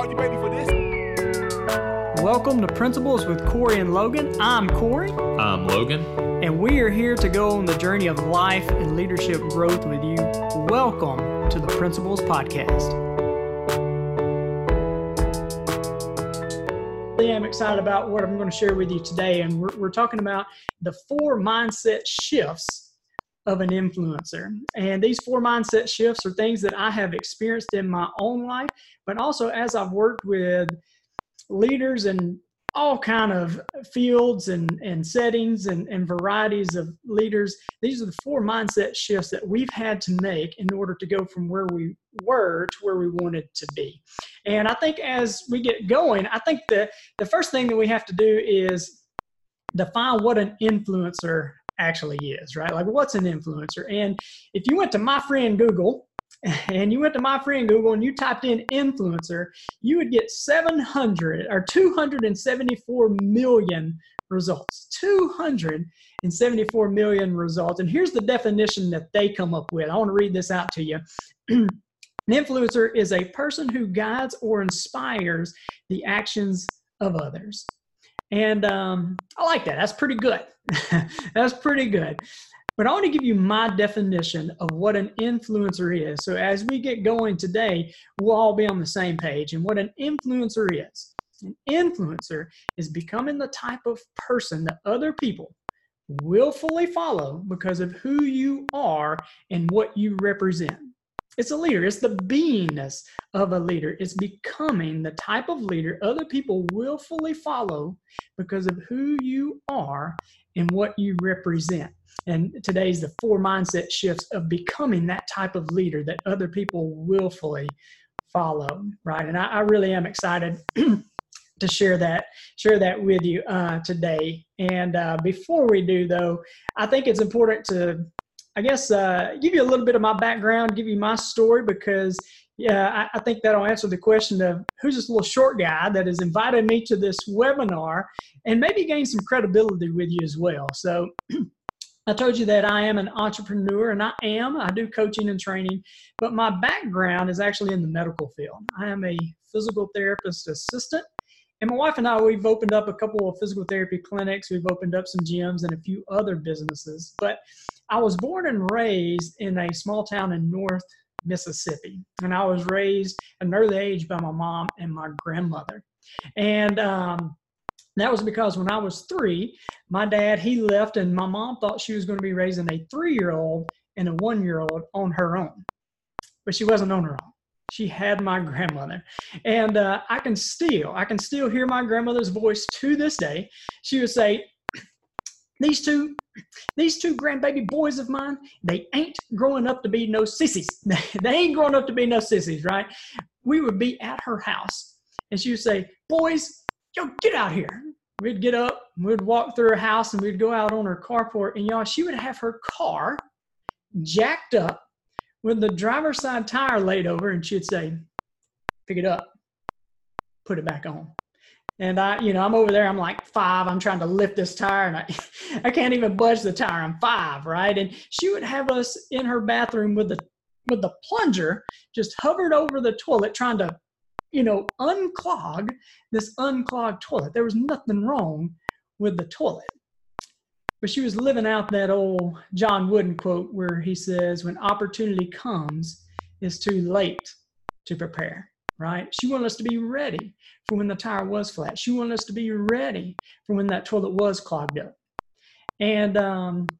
Are you ready for this? Welcome to Principles with Corey and Logan. I'm Corey, I'm Logan. and we are here to go on the journey of life and leadership growth with you. Welcome to the Principles Podcast. I'm excited about what I'm going to share with you today, and we're, we're talking about the four mindset shifts of an influencer. And these four mindset shifts are things that I have experienced in my own life, but also as I've worked with leaders in all kind of fields and, and settings and, and varieties of leaders. These are the four mindset shifts that we've had to make in order to go from where we were to where we wanted to be. And I think as we get going, I think that the first thing that we have to do is define what an influencer actually is, right? Like, what's an influencer? And if you went to my friend Google, and you went to my friend Google and you typed in influencer, you would get 700 or 274 million results. 274 million results. And here's the definition that they come up with. I want to read this out to you. An influencer is a person who guides or inspires the actions of others. And um, I like that. That's pretty good. That's pretty good. But I want to give you my definition of what an influencer is. So as we get going today, we'll all be on the same page. And what an influencer is an influencer is becoming the type of person that other people willfully follow because of who you are and what you represent. It's a leader, it's the beingness of a leader. It's becoming the type of leader other people willfully follow because of who you are and what you represent. And today's the four mindset shifts of becoming that type of leader that other people willfully follow, right? And I, I really am excited to share that share that with you uh, today. And uh, before we do, though, I think it's important to, I guess, uh, give you a little bit of my background, give you my story, because yeah, I, I think that'll answer the question of who's this little short guy that has invited me to this webinar, and maybe gain some credibility with you as well. So. I told you that I am an entrepreneur, and I am. I do coaching and training, but my background is actually in the medical field. I am a physical therapist assistant, and my wife and I, we've opened up a couple of physical therapy clinics, we've opened up some gyms, and a few other businesses. But I was born and raised in a small town in North Mississippi, and I was raised at an early age by my mom and my grandmother. And um, that was because when I was three, my dad he left, and my mom thought she was going to be raising a three-year-old and a one-year-old on her own, but she wasn't on her own. She had my grandmother, and uh, I can still I can still hear my grandmother's voice to this day. She would say, "These two These two grandbaby boys of mine, they ain't growing up to be no sissies. they ain't growing up to be no sissies, right? We would be at her house and she would say, Boys, yo, get out here. We'd get up, we'd walk through her house, and we'd go out on her carport. And y'all, she would have her car jacked up with the driver's side tire laid over, and she'd say, Pick it up, put it back on. And I, you know, I'm over there, I'm like five, I'm trying to lift this tire, and I, I can't even budge the tire. I'm five, right? And she would have us in her bathroom with the with the plunger just hovered over the toilet trying to you know, unclog this unclogged toilet. There was nothing wrong with the toilet. But she was living out that old John Wooden quote where he says, When opportunity comes, it's too late to prepare, right? She wanted us to be ready for when the tire was flat. She wanted us to be ready for when that toilet was clogged up. And um,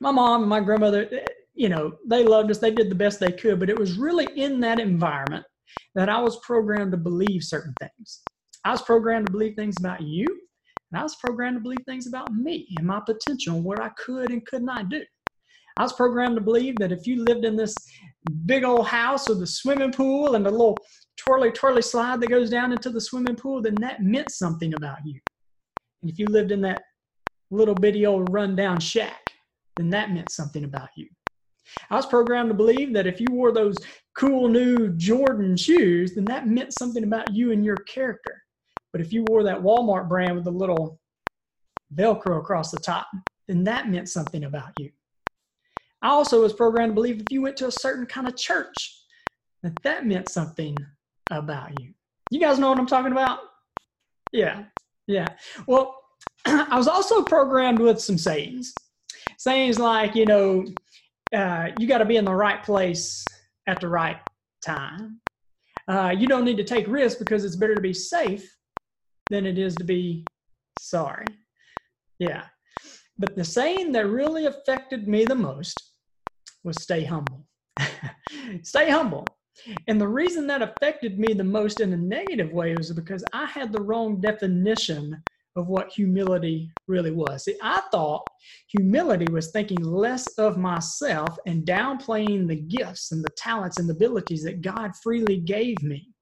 my mom and my grandmother, you know, they loved us. They did the best they could, but it was really in that environment that I was programmed to believe certain things. I was programmed to believe things about you, and I was programmed to believe things about me and my potential and what I could and could not do. I was programmed to believe that if you lived in this big old house with a swimming pool and a little twirly twirly slide that goes down into the swimming pool, then that meant something about you. And if you lived in that little bitty old rundown shack, then that meant something about you. I was programmed to believe that if you wore those cool new Jordan shoes, then that meant something about you and your character. But if you wore that Walmart brand with the little Velcro across the top, then that meant something about you. I also was programmed to believe if you went to a certain kind of church, that that meant something about you. You guys know what I'm talking about? Yeah, yeah. Well, I was also programmed with some sayings. Sayings like, you know, uh, you got to be in the right place at the right time. Uh, you don't need to take risks because it's better to be safe than it is to be sorry. Yeah. But the saying that really affected me the most was stay humble. stay humble. And the reason that affected me the most in a negative way was because I had the wrong definition of what humility really was. See, I thought humility was thinking less of myself and downplaying the gifts and the talents and the abilities that God freely gave me.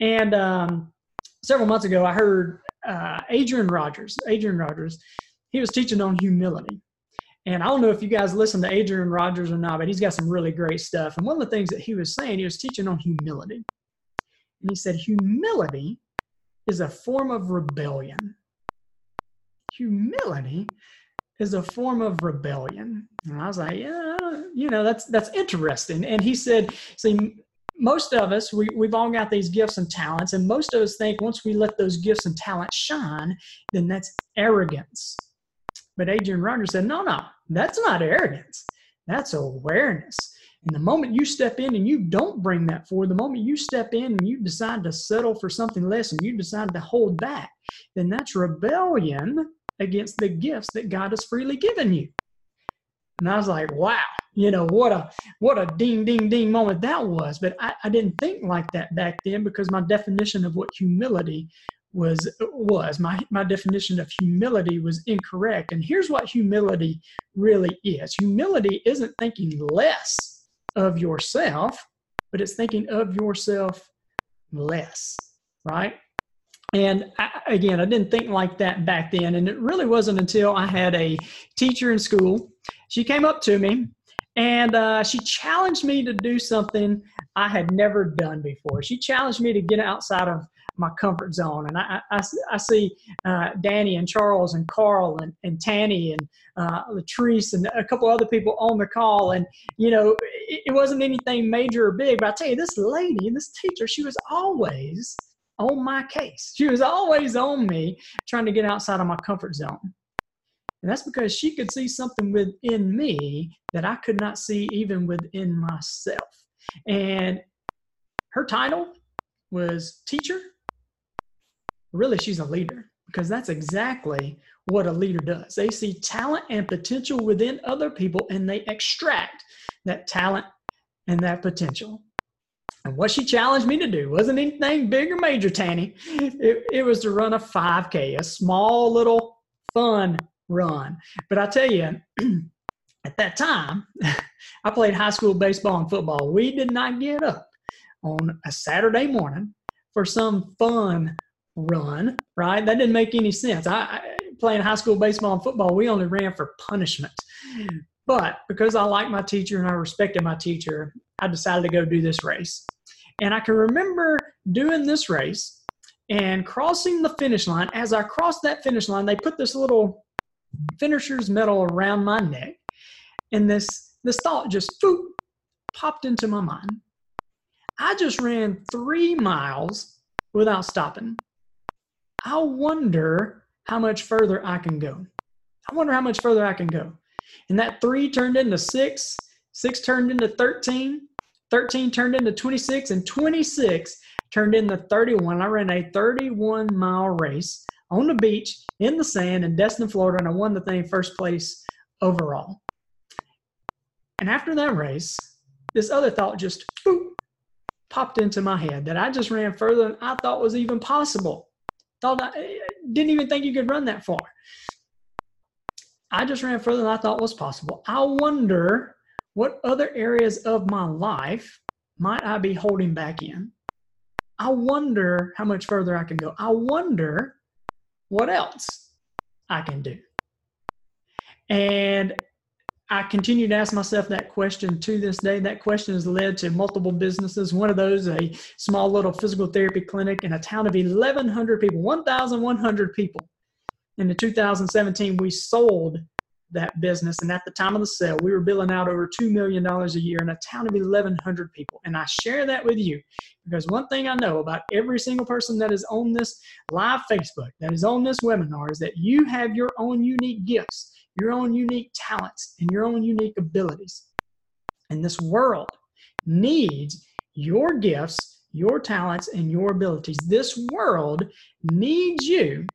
And um, several months ago, I heard uh, Adrian Rogers. Adrian Rogers, he was teaching on humility. And I don't know if you guys listen to Adrian Rogers or not, but he's got some really great stuff. And one of the things that he was saying, he was teaching on humility. And he said, humility is a form of rebellion. Humility is a form of rebellion. And I was like, yeah, you know, that's that's interesting. And he said, see, most of us, we, we've all got these gifts and talents, and most of us think once we let those gifts and talents shine, then that's arrogance. But Adrian Rogers said, no, no, that's not arrogance. That's awareness. And the moment you step in and you don't bring that forward, the moment you step in and you decide to settle for something less and you decide to hold back, then that's rebellion against the gifts that God has freely given you. And I was like, wow, you know, what a what a ding ding ding moment that was. But I, I didn't think like that back then because my definition of what humility was was. My my definition of humility was incorrect. And here's what humility really is. Humility isn't thinking less of yourself but it's thinking of yourself less right? And I, again i didn't think like that back then. And it really wasn't until i had a teacher in school. She came up to me and uh, she challenged me to do something i had never done before she challenged me to get outside of my comfort zone. And I, I, I see uh, Danny and Charles and Carl and, and Tanny and uh, Latrice and a couple other people on the call. And, you know, it, it wasn't anything major or big, but I tell you, this lady, this teacher, she was always on my case. She was always on me trying to get outside of my comfort zone. And that's because she could see something within me that I could not see even within myself. And her title was teacher really she's a leader because that's exactly what a leader does. They see talent and potential within other people and they extract that talent and that potential. And what she challenged me to do wasn't anything big or major, Tanny. It, it was to run a 5K, a small little fun run. But I tell you, at that time, I played high school baseball and football. We did not get up on a Saturday morning for some fun run, right? That didn't make any sense. I, I playing high school baseball and football, we only ran for punishment. But because I liked my teacher and I respected my teacher, I decided to go do this race. And I can remember doing this race and crossing the finish line. As I crossed that finish line, they put this little finisher's medal around my neck. And this this thought just boop, popped into my mind. I just ran three miles without stopping. I wonder how much further I can go. I wonder how much further I can go. And that three turned into six, six turned into 13, 13 turned into 26, and 26 turned into 31. I ran a 31 mile race on the beach in the sand in Destin, Florida, and I won the thing first place overall. And after that race, this other thought just boop, popped into my head that I just ran further than I thought was even possible. Thought I eh, didn't even think you could run that far. I just ran further than I thought was possible. I wonder what other areas of my life might I be holding back in? I wonder how much further I can go. I wonder what else I can do. And I continue to ask myself that question to this day. That question has led to multiple businesses. One of those, a small little physical therapy clinic in a town of 1,100 people, 1,100 people. In the 2017, we sold that business. And at the time of the sale, we were billing out over $2 million a year in a town of 1,100 people. And I share that with you because one thing I know about every single person that is on this live Facebook, that is on this webinar, is that you have your own unique gifts, your own unique talents, and your own unique abilities. And this world needs your gifts, your talents, and your abilities. This world needs you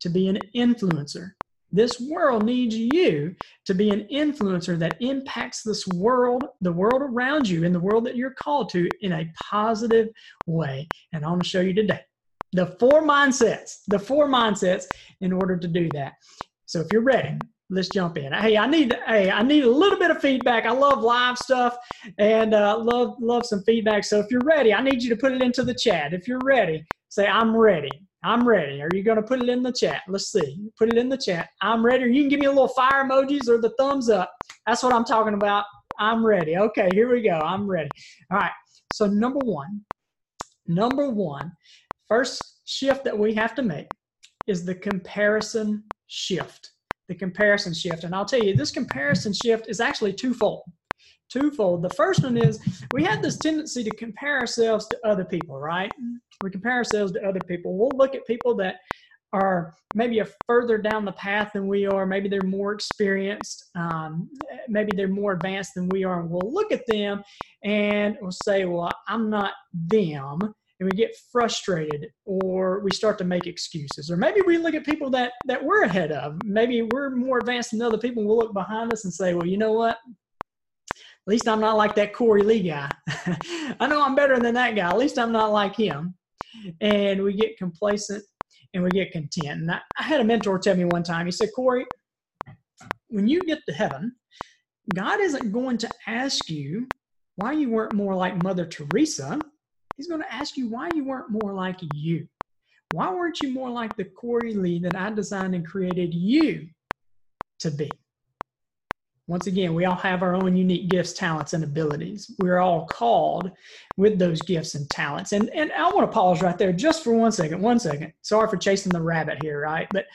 to be an influencer. This world needs you to be an influencer that impacts this world, the world around you, and the world that you're called to in a positive way. And I want to show you today the four mindsets, the four mindsets in order to do that. So if you're ready, let's jump in. Hey, I need hey, I need a little bit of feedback. I love live stuff and uh, love love some feedback. So if you're ready, I need you to put it into the chat. If you're ready, say I'm ready. I'm ready. Are you going to put it in the chat? Let's see. Put it in the chat. I'm ready. Or you can give me a little fire emojis or the thumbs up. That's what I'm talking about. I'm ready. Okay, here we go. I'm ready. All right. So, number one, number one, first shift that we have to make is the comparison shift. The comparison shift. And I'll tell you, this comparison shift is actually twofold twofold. The first one is we have this tendency to compare ourselves to other people, right? We compare ourselves to other people. We'll look at people that are maybe a further down the path than we are. Maybe they're more experienced. Um, maybe they're more advanced than we are. And we'll look at them and we'll say, well, I'm not them. And we get frustrated or we start to make excuses. Or maybe we look at people that, that we're ahead of. Maybe we're more advanced than other people. We'll look behind us and say, well, you know what? At least I'm not like that Corey Lee guy. I know I'm better than that guy. At least I'm not like him. And we get complacent and we get content. And I, I had a mentor tell me one time, he said, Corey, when you get to heaven, God isn't going to ask you why you weren't more like Mother Teresa. He's going to ask you why you weren't more like you. Why weren't you more like the Corey Lee that I designed and created you to be? Once again, we all have our own unique gifts, talents, and abilities. We're all called with those gifts and talents. And, and I want to pause right there just for one second. One second. Sorry for chasing the rabbit here, right? But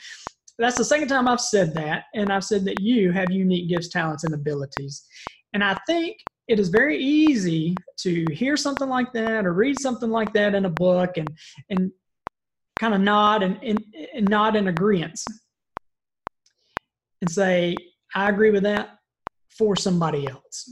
that's the second time I've said that. And I've said that you have unique gifts, talents, and abilities. And I think it is very easy to hear something like that or read something like that in a book and, and kind of nod and, and, and nod in agreement and say, I agree with that for somebody else.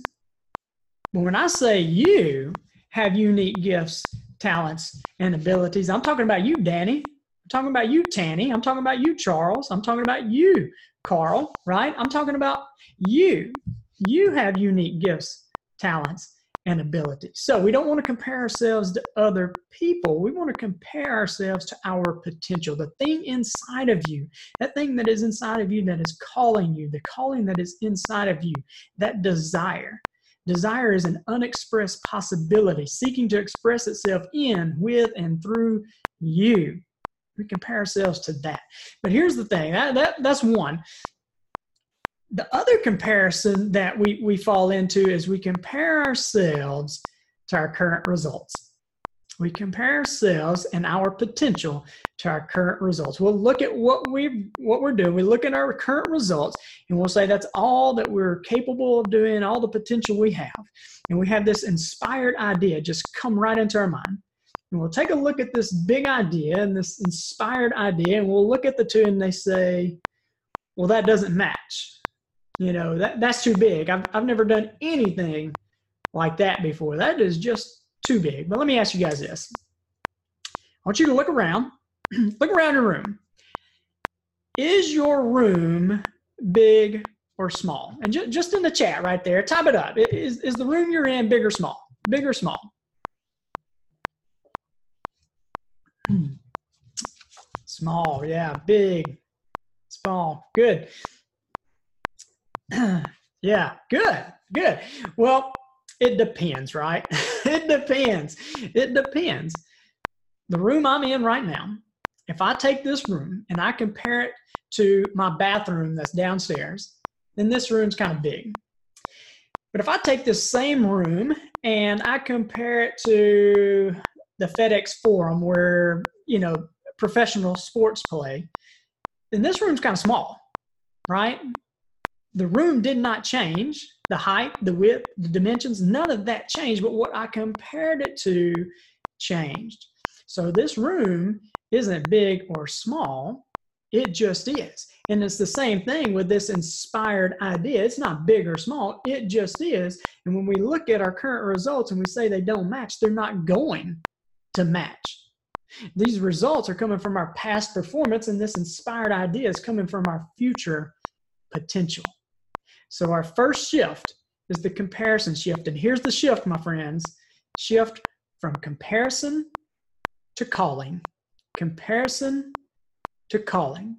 But when I say you have unique gifts, talents, and abilities, I'm talking about you, Danny. I'm talking about you, Tanny. I'm talking about you, Charles. I'm talking about you, Carl, right? I'm talking about you. You have unique gifts, talents, and ability. So we don't want to compare ourselves to other people. We want to compare ourselves to our potential, the thing inside of you, that thing that is inside of you that is calling you, the calling that is inside of you, that desire. Desire is an unexpressed possibility seeking to express itself in, with, and through you. We compare ourselves to that. But here's the thing that, that, that's one. The other comparison that we, we fall into is we compare ourselves to our current results. We compare ourselves and our potential to our current results. We'll look at what we what we're doing. We look at our current results and we'll say that's all that we're capable of doing, all the potential we have. And we have this inspired idea just come right into our mind. And we'll take a look at this big idea and this inspired idea, and we'll look at the two and they say, well, that doesn't match. You know, that, that's too big. I've, I've never done anything like that before. That is just too big. But let me ask you guys this. I want you to look around. look around your room. Is your room big or small? And ju- just in the chat right there, type it up. Is, is the room you're in big or small? Big or small? Hmm. Small, yeah, big, small, good. yeah, good, good. Well, it depends, right? it depends. It depends. The room I'm in right now, if I take this room and I compare it to my bathroom that's downstairs, then this room's kind of big. But if I take this same room and I compare it to the FedEx Forum where, you know, professional sports play, then this room's kind of small, right? The room did not change the height, the width, the dimensions, none of that changed, but what I compared it to changed. So this room isn't big or small, it just is. And it's the same thing with this inspired idea. It's not big or small, it just is. And when we look at our current results and we say they don't match, they're not going to match. These results are coming from our past performance, and this inspired idea is coming from our future potential. So, our first shift is the comparison shift. And here's the shift, my friends shift from comparison to calling. Comparison to calling.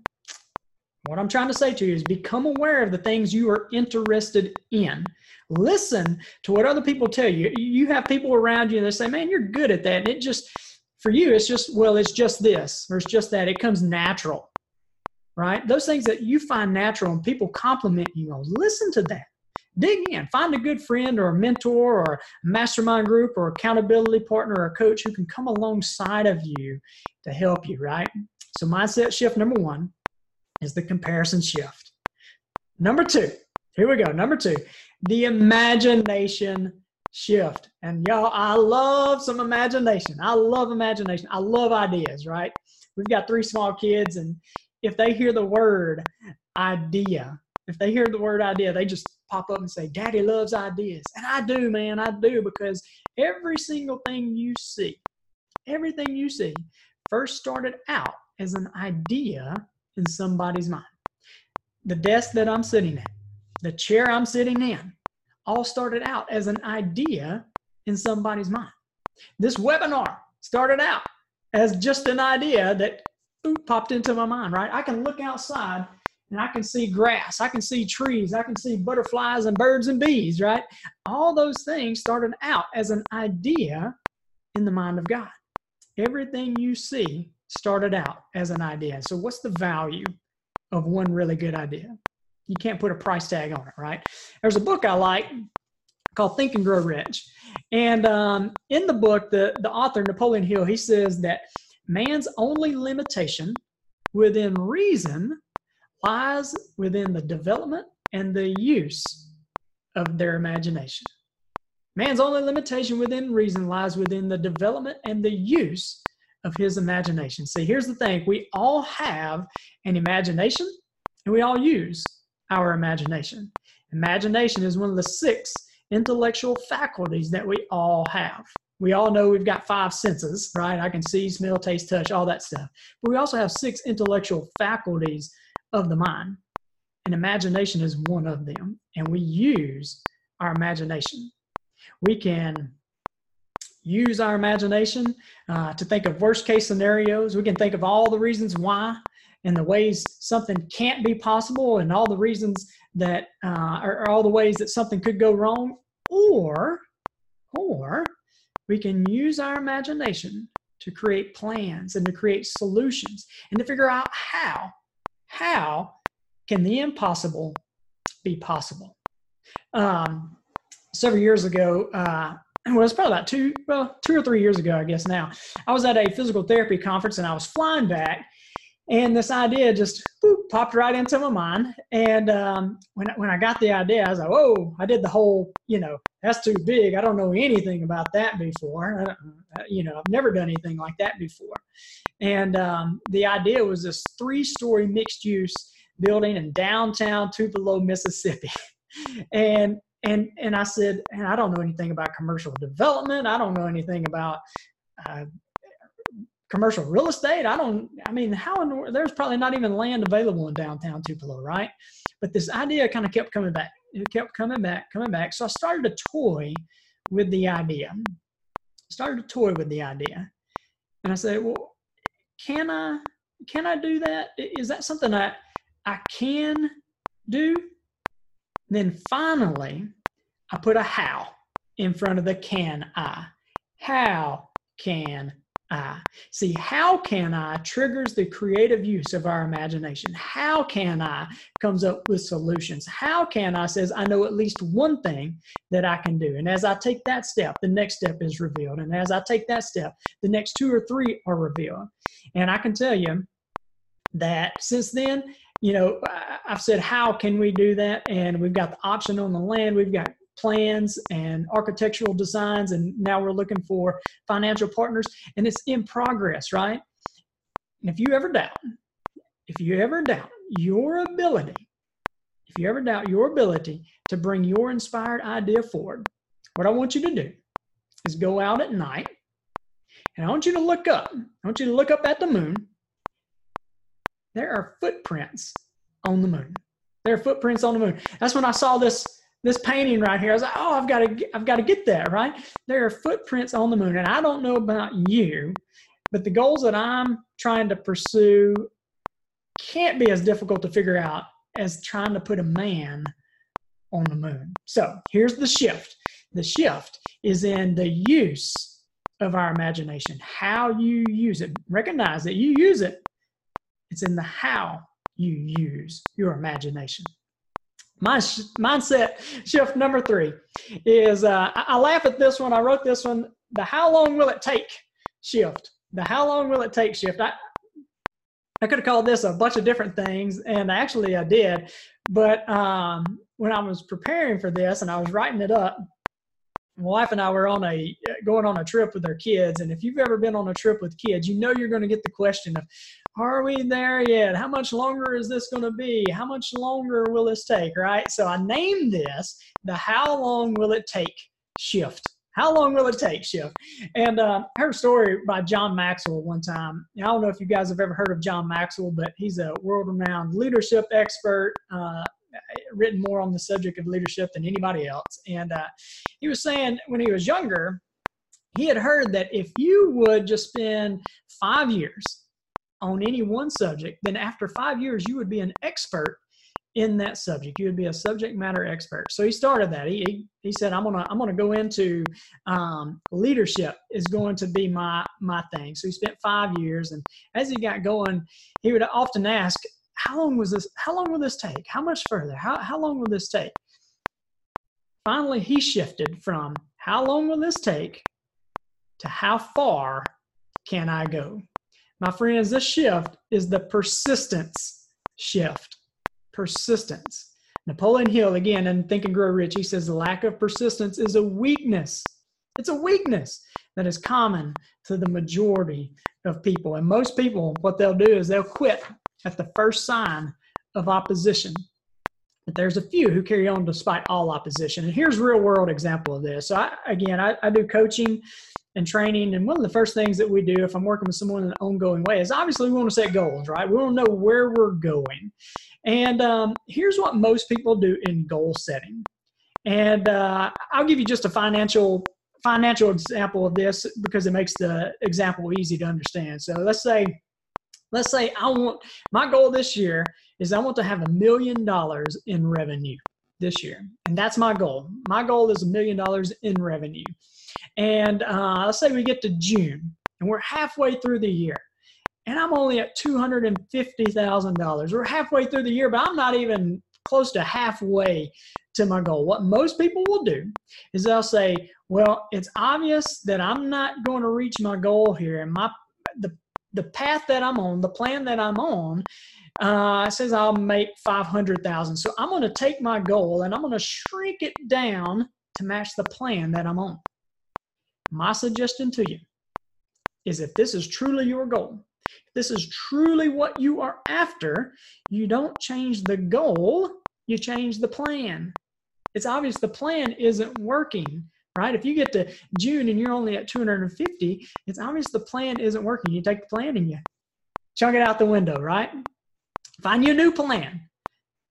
What I'm trying to say to you is become aware of the things you are interested in. Listen to what other people tell you. You have people around you and they say, man, you're good at that. And it just, for you, it's just, well, it's just this or it's just that. It comes natural, right? Those things that you find natural and people compliment you on, listen to that. Dig in, find a good friend or a mentor or a mastermind group or accountability partner or a coach who can come alongside of you to help you, right? So, mindset shift number one is the comparison shift. Number two, here we go. Number two, the imagination shift. And y'all, I love some imagination. I love imagination. I love ideas, right? We've got three small kids, and if they hear the word idea, if they hear the word idea, they just pop up and say, Daddy loves ideas. And I do, man, I do, because every single thing you see, everything you see, first started out as an idea in somebody's mind. The desk that I'm sitting at, the chair I'm sitting in, all started out as an idea in somebody's mind. This webinar started out as just an idea that popped into my mind, right? I can look outside and I can see grass, I can see trees, I can see butterflies and birds and bees, right? All those things started out as an idea in the mind of God. Everything you see started out as an idea. So, what's the value of one really good idea? You can't put a price tag on it, right? There's a book I like called Think and Grow Rich. And um, in the book, the, the author, Napoleon Hill, he says that man's only limitation within reason lies within the development and the use of their imagination. Man's only limitation within reason lies within the development and the use of his imagination. See, here's the thing we all have an imagination and we all use our imagination. Imagination is one of the six intellectual faculties that we all have. We all know we've got five senses, right? I can see, smell, taste, touch, all that stuff. But we also have six intellectual faculties of the mind. And imagination is one of them. And we use our imagination. We can use our imagination uh, to think of worst case scenarios. We can think of all the reasons why and the ways something can't be possible and all the reasons that uh, or, all the ways that something could go wrong or or we can use our imagination to create plans and to create solutions and to figure out how how can the impossible be possible um, several years ago uh, well, it's probably about two, well, two or three years ago, I guess now. I was at a physical therapy conference and I was flying back, and this idea just popped right into my mind. And um, when when I got the idea, I was like, "Whoa!" I did the whole, you know, that's too big. I don't know anything about that before. Uh, you know, I've never done anything like that before. And um, the idea was this three-story mixed-use building in downtown Tupelo, Mississippi. and and and I said, and I don't know anything about commercial development. I don't know anything about uh, commercial real estate. I don't. I mean, how in, there's probably not even land available in downtown Tupelo, right? But this idea kind of kept coming back. It kept coming back, coming back. So I started to toy with the idea. Started to toy with the idea, and I said, well, can I can I do that? Is that something I I can do? Then finally, I put a how in front of the can I. How can I? See, how can I triggers the creative use of our imagination. How can I comes up with solutions. How can I says, I know at least one thing that I can do. And as I take that step, the next step is revealed. And as I take that step, the next two or three are revealed. And I can tell you that since then, you know, I've said, how can we do that? And we've got the option on the land. We've got plans and architectural designs, and now we're looking for financial partners, and it's in progress, right? And if you ever doubt, if you ever doubt your ability, if you ever doubt your ability to bring your inspired idea forward, what I want you to do is go out at night and I want you to look up. I want you to look up at the moon. There are footprints on the moon. There are footprints on the moon. That's when I saw this this painting right here. I was like, oh, I've got to I've got to get that right. There are footprints on the moon, and I don't know about you, but the goals that I'm trying to pursue can't be as difficult to figure out as trying to put a man on the moon. So here's the shift. The shift is in the use of our imagination, how you use it. Recognize that you use it, it's in the how you use your imagination. Sh- mindset shift number three is uh, I-, I laugh at this one. I wrote this one the how long will it take shift. The how long will it take shift. I, I could have called this a bunch of different things, and actually I did. But um, when I was preparing for this and I was writing it up, my wife and I were on a going on a trip with our kids, and if you've ever been on a trip with kids, you know you're going to get the question of, "Are we there yet? How much longer is this going to be? How much longer will this take?" Right. So I named this the "How long will it take?" shift. How long will it take, shift? And uh, I heard a story by John Maxwell one time. I don't know if you guys have ever heard of John Maxwell, but he's a world-renowned leadership expert. Uh, written more on the subject of leadership than anybody else. And uh, he was saying when he was younger, he had heard that if you would just spend five years on any one subject, then after five years, you would be an expert in that subject. You would be a subject matter expert. So he started that. He, he said, I'm gonna I'm gonna go into um, leadership is going to be my my thing. So he spent five years, and as he got going, he would often ask, how long was this? How long will this take? How much further? How, how long will this take? Finally, he shifted from how long will this take to how far can I go? My friends, this shift is the persistence shift. Persistence. Napoleon Hill, again, in Think and Grow Rich, he says the lack of persistence is a weakness. It's a weakness that is common to the majority of people. And most people, what they'll do is they'll quit at the first sign of opposition. But there's a few who carry on despite all opposition. And here's real world example of this. So I, again, I, I do coaching and training. And one of the first things that we do if I'm working with someone in an ongoing way is obviously we want to set goals, right? We want to know where we're going. And um, here's what most people do in goal setting. And uh, I'll give you just a financial financial example of this because it makes the example easy to understand. So let's say let's say I want my goal this year is I want to have a million dollars in revenue this year, and that's my goal. My goal is a million dollars in revenue, and uh, let's say we get to June and we're halfway through the year, and I'm only at two hundred and fifty thousand dollars. We're halfway through the year, but I'm not even close to halfway to my goal. What most people will do is they'll say, "Well, it's obvious that I'm not going to reach my goal here, and my the the path that I'm on, the plan that I'm on, uh, says I'll make 500,000. So I'm going to take my goal and I'm going to shrink it down to match the plan that I'm on. My suggestion to you is if this is truly your goal, if this is truly what you are after, you don't change the goal, you change the plan. It's obvious the plan isn't working right? If you get to June and you're only at 250, it's obvious the plan isn't working. You take the plan and you chunk it out the window, right? Find you a new plan.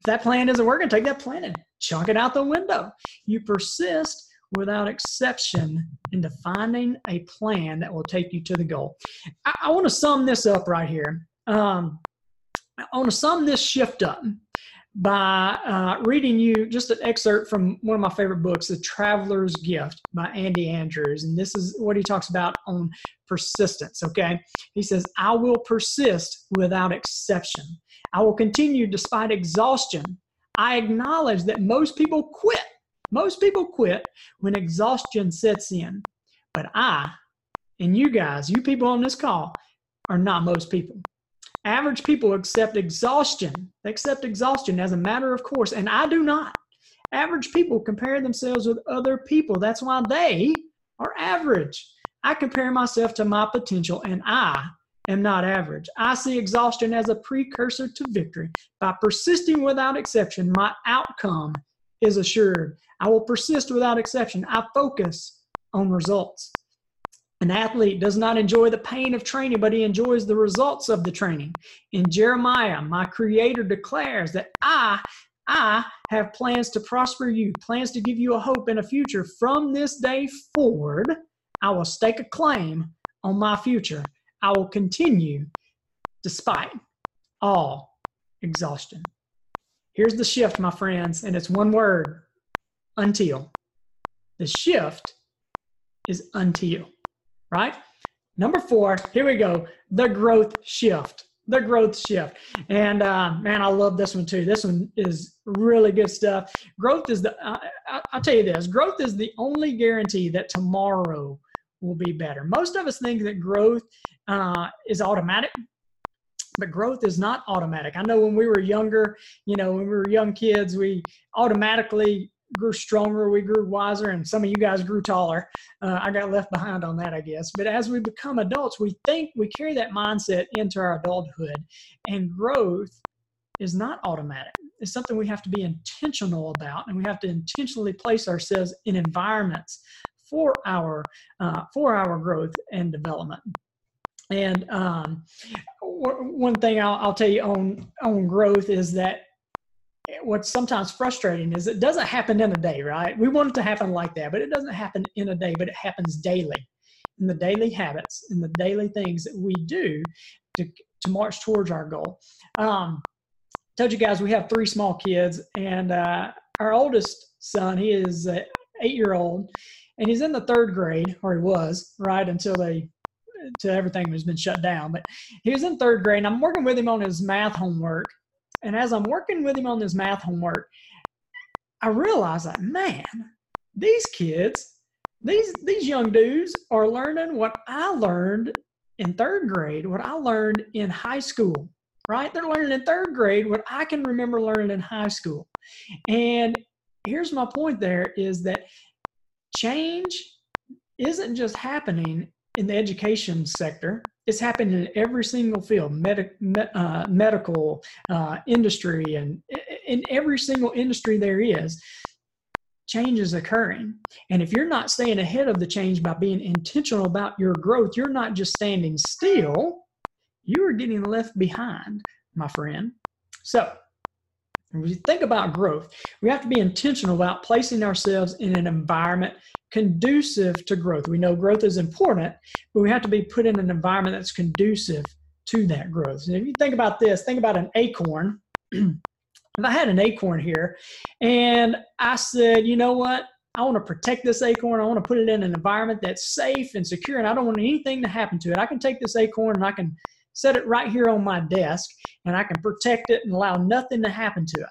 If that plan isn't working, take that plan and chunk it out the window. You persist without exception into finding a plan that will take you to the goal. I, I want to sum this up right here. Um, I want to sum this shift up by uh, reading you just an excerpt from one of my favorite books, The Traveler's Gift by Andy Andrews. And this is what he talks about on persistence. Okay. He says, I will persist without exception. I will continue despite exhaustion. I acknowledge that most people quit. Most people quit when exhaustion sets in. But I and you guys, you people on this call, are not most people. Average people accept exhaustion. They accept exhaustion as a matter of course, and I do not. Average people compare themselves with other people. That's why they are average. I compare myself to my potential, and I am not average. I see exhaustion as a precursor to victory. By persisting without exception, my outcome is assured. I will persist without exception. I focus on results. An athlete does not enjoy the pain of training, but he enjoys the results of the training. In Jeremiah, my creator declares that I, I have plans to prosper you, plans to give you a hope and a future. From this day forward, I will stake a claim on my future. I will continue despite all exhaustion. Here's the shift, my friends, and it's one word until. The shift is until, right? Number four, here we go the growth shift. The growth shift. And uh, man, I love this one too. This one is really good stuff. Growth is the, uh, I'll tell you this growth is the only guarantee that tomorrow will be better. Most of us think that growth uh, is automatic, but growth is not automatic. I know when we were younger, you know, when we were young kids, we automatically grew stronger, we grew wiser, and some of you guys grew taller. Uh, I got left behind on that, I guess. But as we become adults, we think we carry that mindset into our adulthood, and growth is not automatic. It's something we have to be intentional about, and we have to intentionally place ourselves in environments for our uh, for our growth and development. And um, one thing I'll, I'll tell you on on growth is that what's sometimes frustrating is it doesn't happen in a day, right? We want it to happen like that, but it doesn't happen in a day, but it happens daily in the daily habits, in the daily things that we do to, to march towards our goal. Um, told you guys we have three small kids, and uh, our oldest son, he is uh, eight year old, and he's in the third grade, or he was, right until they to everything has been shut down. But he was in third grade, and I'm working with him on his math homework. And as I'm working with him on his math homework, I realize that man, these kids, these these young dudes are learning what I learned in third grade, what I learned in high school. Right? They're learning in third grade what I can remember learning in high school. And here's my point there is that change isn't just happening in the education sector. It's happening in every single field, med- uh, medical, uh, industry, and in every single industry there is. Change is occurring. And if you're not staying ahead of the change by being intentional about your growth, you're not just standing still, you are getting left behind, my friend. So, when we think about growth, we have to be intentional about placing ourselves in an environment conducive to growth. We know growth is important, but we have to be put in an environment that's conducive to that growth. And if you think about this, think about an acorn. if I had an acorn here and I said, you know what? I want to protect this acorn. I want to put it in an environment that's safe and secure, and I don't want anything to happen to it. I can take this acorn and I can set it right here on my desk, and I can protect it and allow nothing to happen to it.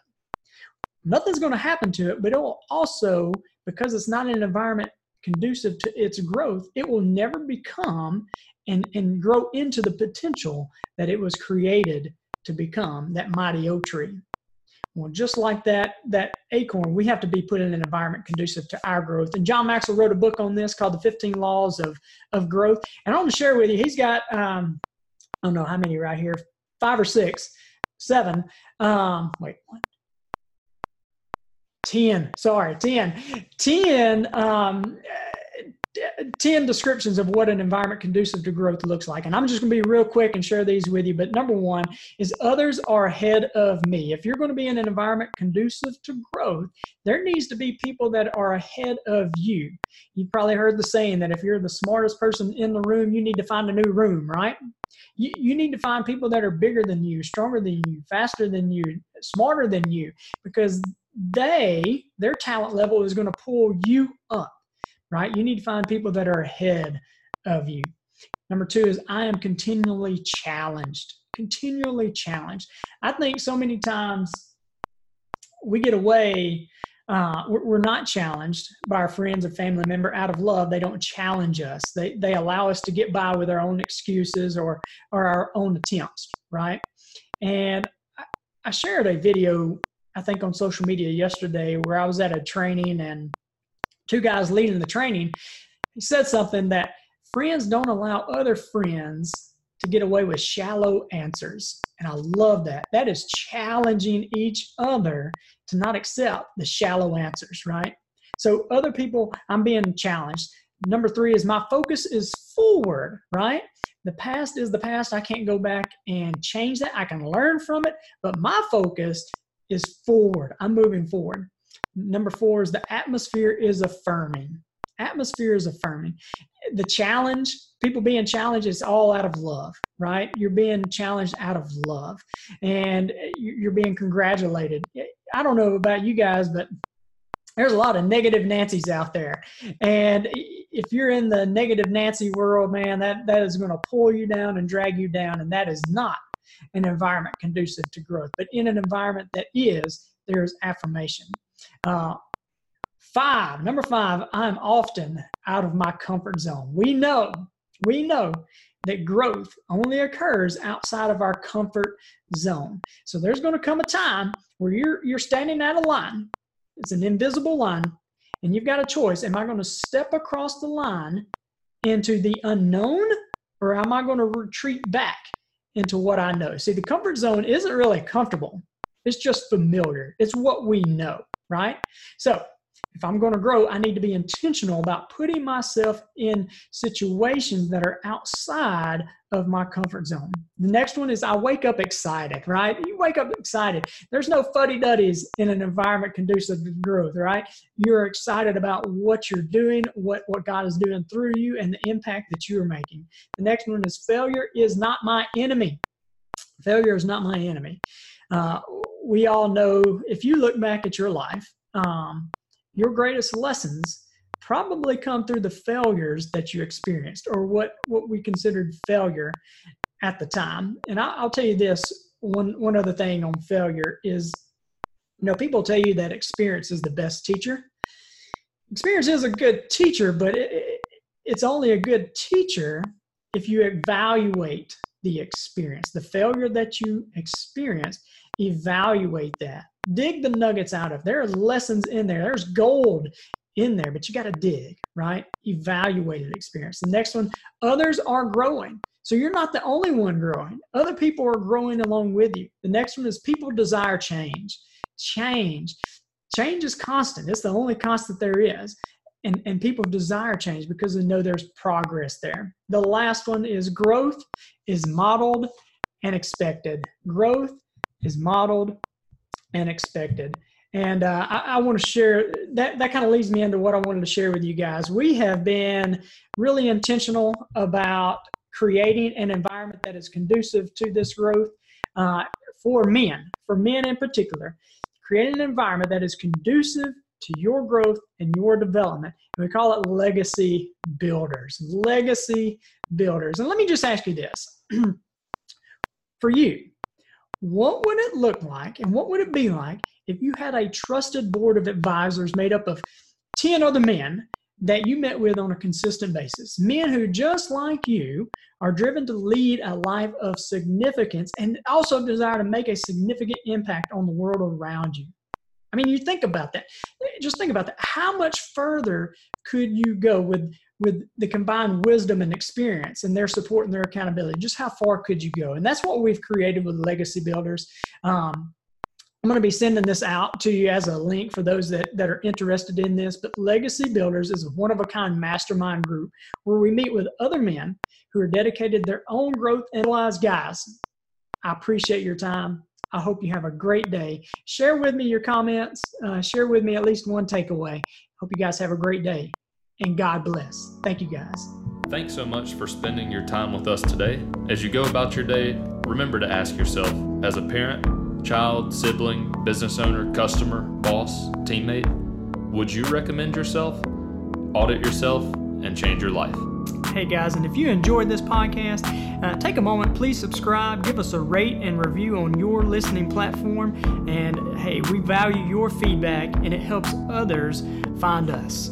Nothing's going to happen to it, but it will also because it's not an environment conducive to its growth, it will never become and, and grow into the potential that it was created to become, that mighty oak tree. Well, just like that, that acorn, we have to be put in an environment conducive to our growth. And John Maxwell wrote a book on this called The 15 Laws of, of Growth. And I want to share with you, he's got, um, I don't know how many right here, five or six, seven. Um, wait, one, 10 sorry 10 10 um, 10 descriptions of what an environment conducive to growth looks like. And I'm just going to be real quick and share these with you. But number one is others are ahead of me. If you're going to be in an environment conducive to growth, there needs to be people that are ahead of you. You've probably heard the saying that if you're the smartest person in the room, you need to find a new room, right? You, you need to find people that are bigger than you, stronger than you, faster than you, smarter than you, because they, their talent level is going to pull you up, right? You need to find people that are ahead of you. Number two is I am continually challenged, continually challenged. I think so many times we get away uh, we're not challenged by our friends or family member out of love. They don't challenge us. They, they allow us to get by with our own excuses or, or our own attempts, right? And I shared a video, I think, on social media yesterday where I was at a training and two guys leading the training. He said something that friends don't allow other friends to get away with shallow answers. And I love that. That is challenging each other to not accept the shallow answers, right? So, other people, I'm being challenged. Number three is my focus is forward, right? The past is the past. I can't go back and change that. I can learn from it, but my focus is forward. I'm moving forward. Number four is the atmosphere is affirming. Atmosphere is affirming. The challenge, people being challenged, is all out of love, right? You're being challenged out of love and you're being congratulated. I don't know about you guys, but there's a lot of negative Nancy's out there. And if you're in the negative Nancy world, man, that, that is going to pull you down and drag you down. And that is not an environment conducive to growth. But in an environment that is, there's affirmation. Uh, five, number five, I'm often out of my comfort zone. We know, we know that growth only occurs outside of our comfort zone. So there's going to come a time where you're you're standing at a line. It's an invisible line, and you've got a choice. Am I going to step across the line into the unknown, or am I going to retreat back into what I know? See, the comfort zone isn't really comfortable. It's just familiar. It's what we know, right? So if I'm going to grow, I need to be intentional about putting myself in situations that are outside of my comfort zone. The next one is I wake up excited, right? You wake up excited. There's no fuddy duddies in an environment conducive to growth, right? You're excited about what you're doing, what, what God is doing through you, and the impact that you're making. The next one is failure is not my enemy. Failure is not my enemy. Uh, we all know if you look back at your life, um, your greatest lessons probably come through the failures that you experienced or what, what we considered failure at the time. And I, will tell you this one, one other thing on failure is, you know, people tell you that experience is the best teacher. Experience is a good teacher, but it, it, it's only a good teacher if you evaluate the experience, the failure that you experienced, evaluate that dig the nuggets out of. There are lessons in there. There's gold in there, but you got to dig, right? Evaluated experience. The next one, others are growing. So you're not the only one growing. Other people are growing along with you. The next one is people desire change. Change. Change is constant. It's the only constant there is. And, and people desire change because they know there's progress there. The last one is growth is modeled and expected. Growth is modeled and expected. And uh, I, I want to share that. That kind of leads me into what I wanted to share with you guys. We have been really intentional about creating an environment that is conducive to this growth uh, for men, for men in particular. Creating an environment that is conducive to your growth and your development. And we call it legacy builders. Legacy builders. And let me just ask you this for you, what would it look like and what would it be like if you had a trusted board of advisors made up of 10 other men that you met with on a consistent basis? Men who, just like you, are driven to lead a life of significance and also desire to make a significant impact on the world around you. I mean, you think about that. Just think about that. How much further could you go with with the combined wisdom and experience and their support and their accountability? Just how far could you go? And that's what we've created with Legacy Builders. Um, I'm going to be sending this out to you as a link for those that, that are interested in this. But Legacy Builders is a one of a kind mastermind group where we meet with other men who are dedicated their own growth and lives. Guys, I appreciate your time. I hope you have a great day. Share with me your comments. Uh, share with me at least one takeaway. Hope you guys have a great day and God bless. Thank you guys. Thanks so much for spending your time with us today. As you go about your day, remember to ask yourself as a parent, child, sibling, business owner, customer, boss, teammate, would you recommend yourself, audit yourself, and change your life? Hey guys, and if you enjoyed this podcast, uh, take a moment, please subscribe, give us a rate and review on your listening platform. And hey, we value your feedback and it helps others find us.